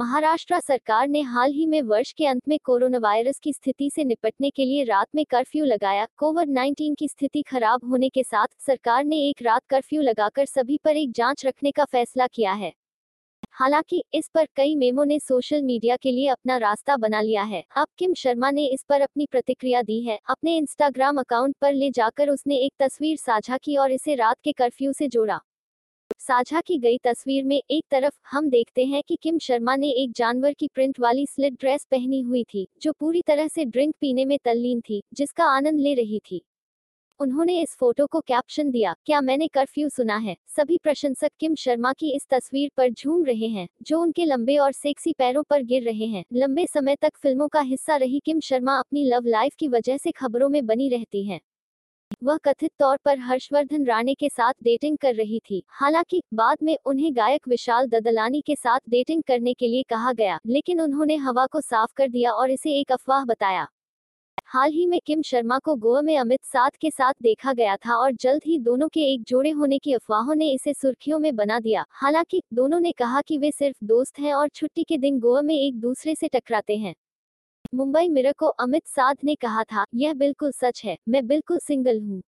महाराष्ट्र सरकार ने हाल ही में वर्ष के अंत में कोरोना वायरस की स्थिति से निपटने के लिए रात में कर्फ्यू लगाया। कोविड 19 की स्थिति खराब होने के साथ सरकार ने एक रात कर्फ्यू लगाकर सभी पर एक जाँच रखने का फैसला किया है। हालाँकि, इस पर कई मेमो ने सोशल मीडिया के लिए अपना रास्ता बना लिया है। अब किम शर्मा ने इस पर अपनी प्रतिक्रिया दी है। अपने इंस्टाग्राम अकाउंट पर ले जाकर उसने एक तस्वीर साझा की और इसे रात के कर्फ्यू से जोड़ा। साझा की गई तस्वीर में एक तरफ़ हम देखते हैं कि किम शर्मा ने एक जानवर की प्रिंट वाली स्लिट ड्रेस पहनी हुई थी, जो पूरी तरह से ड्रिंक पीने में तल्लीन थी, जिसका आनंद ले रही थी। उन्होंने इस फ़ोटो को कैप्शन दिया, क्या मैंने कर्फ्यू सुना है? सभी प्रशंसक किम शर्मा की इस तस्वीर पर झूम रहे हैं, जो उनके लंबे और सेक्सी पैरों पर गिर रहे हैं। लंबे समय तक फ़िल्मों का हिस्सा रही किम शर्मा अपनी लव लाइफ की वजह से खबरों में बनी रहती हैं। वह कथित तौर पर हर्षवर्धन राणे के साथ डेटिंग कर रही थी। हालाँकि, बाद में उन्हें गायक विशाल ददलानी के साथ डेटिंग करने के लिए कहा गया, लेकिन उन्होंने हवा को साफ़ कर दिया और इसे एक अफवाह बताया। हाल ही में किम शर्मा को गोवा में अमित साथ के साथ देखा गया था और जल्द ही दोनों के एक जोड़े होने की अफवाहों ने इसे सुर्खियों में बना दिया। हालाँकि, दोनों ने कहा कि वे सिर्फ़ दोस्त हैं और छुट्टी के दिन गोवा में एक दूसरे से टकराते हैं। मुंबई मिरर को अमित साध ने कहा था, यह बिल्कुल सच है, मैं बिल्कुल सिंगल हूँ।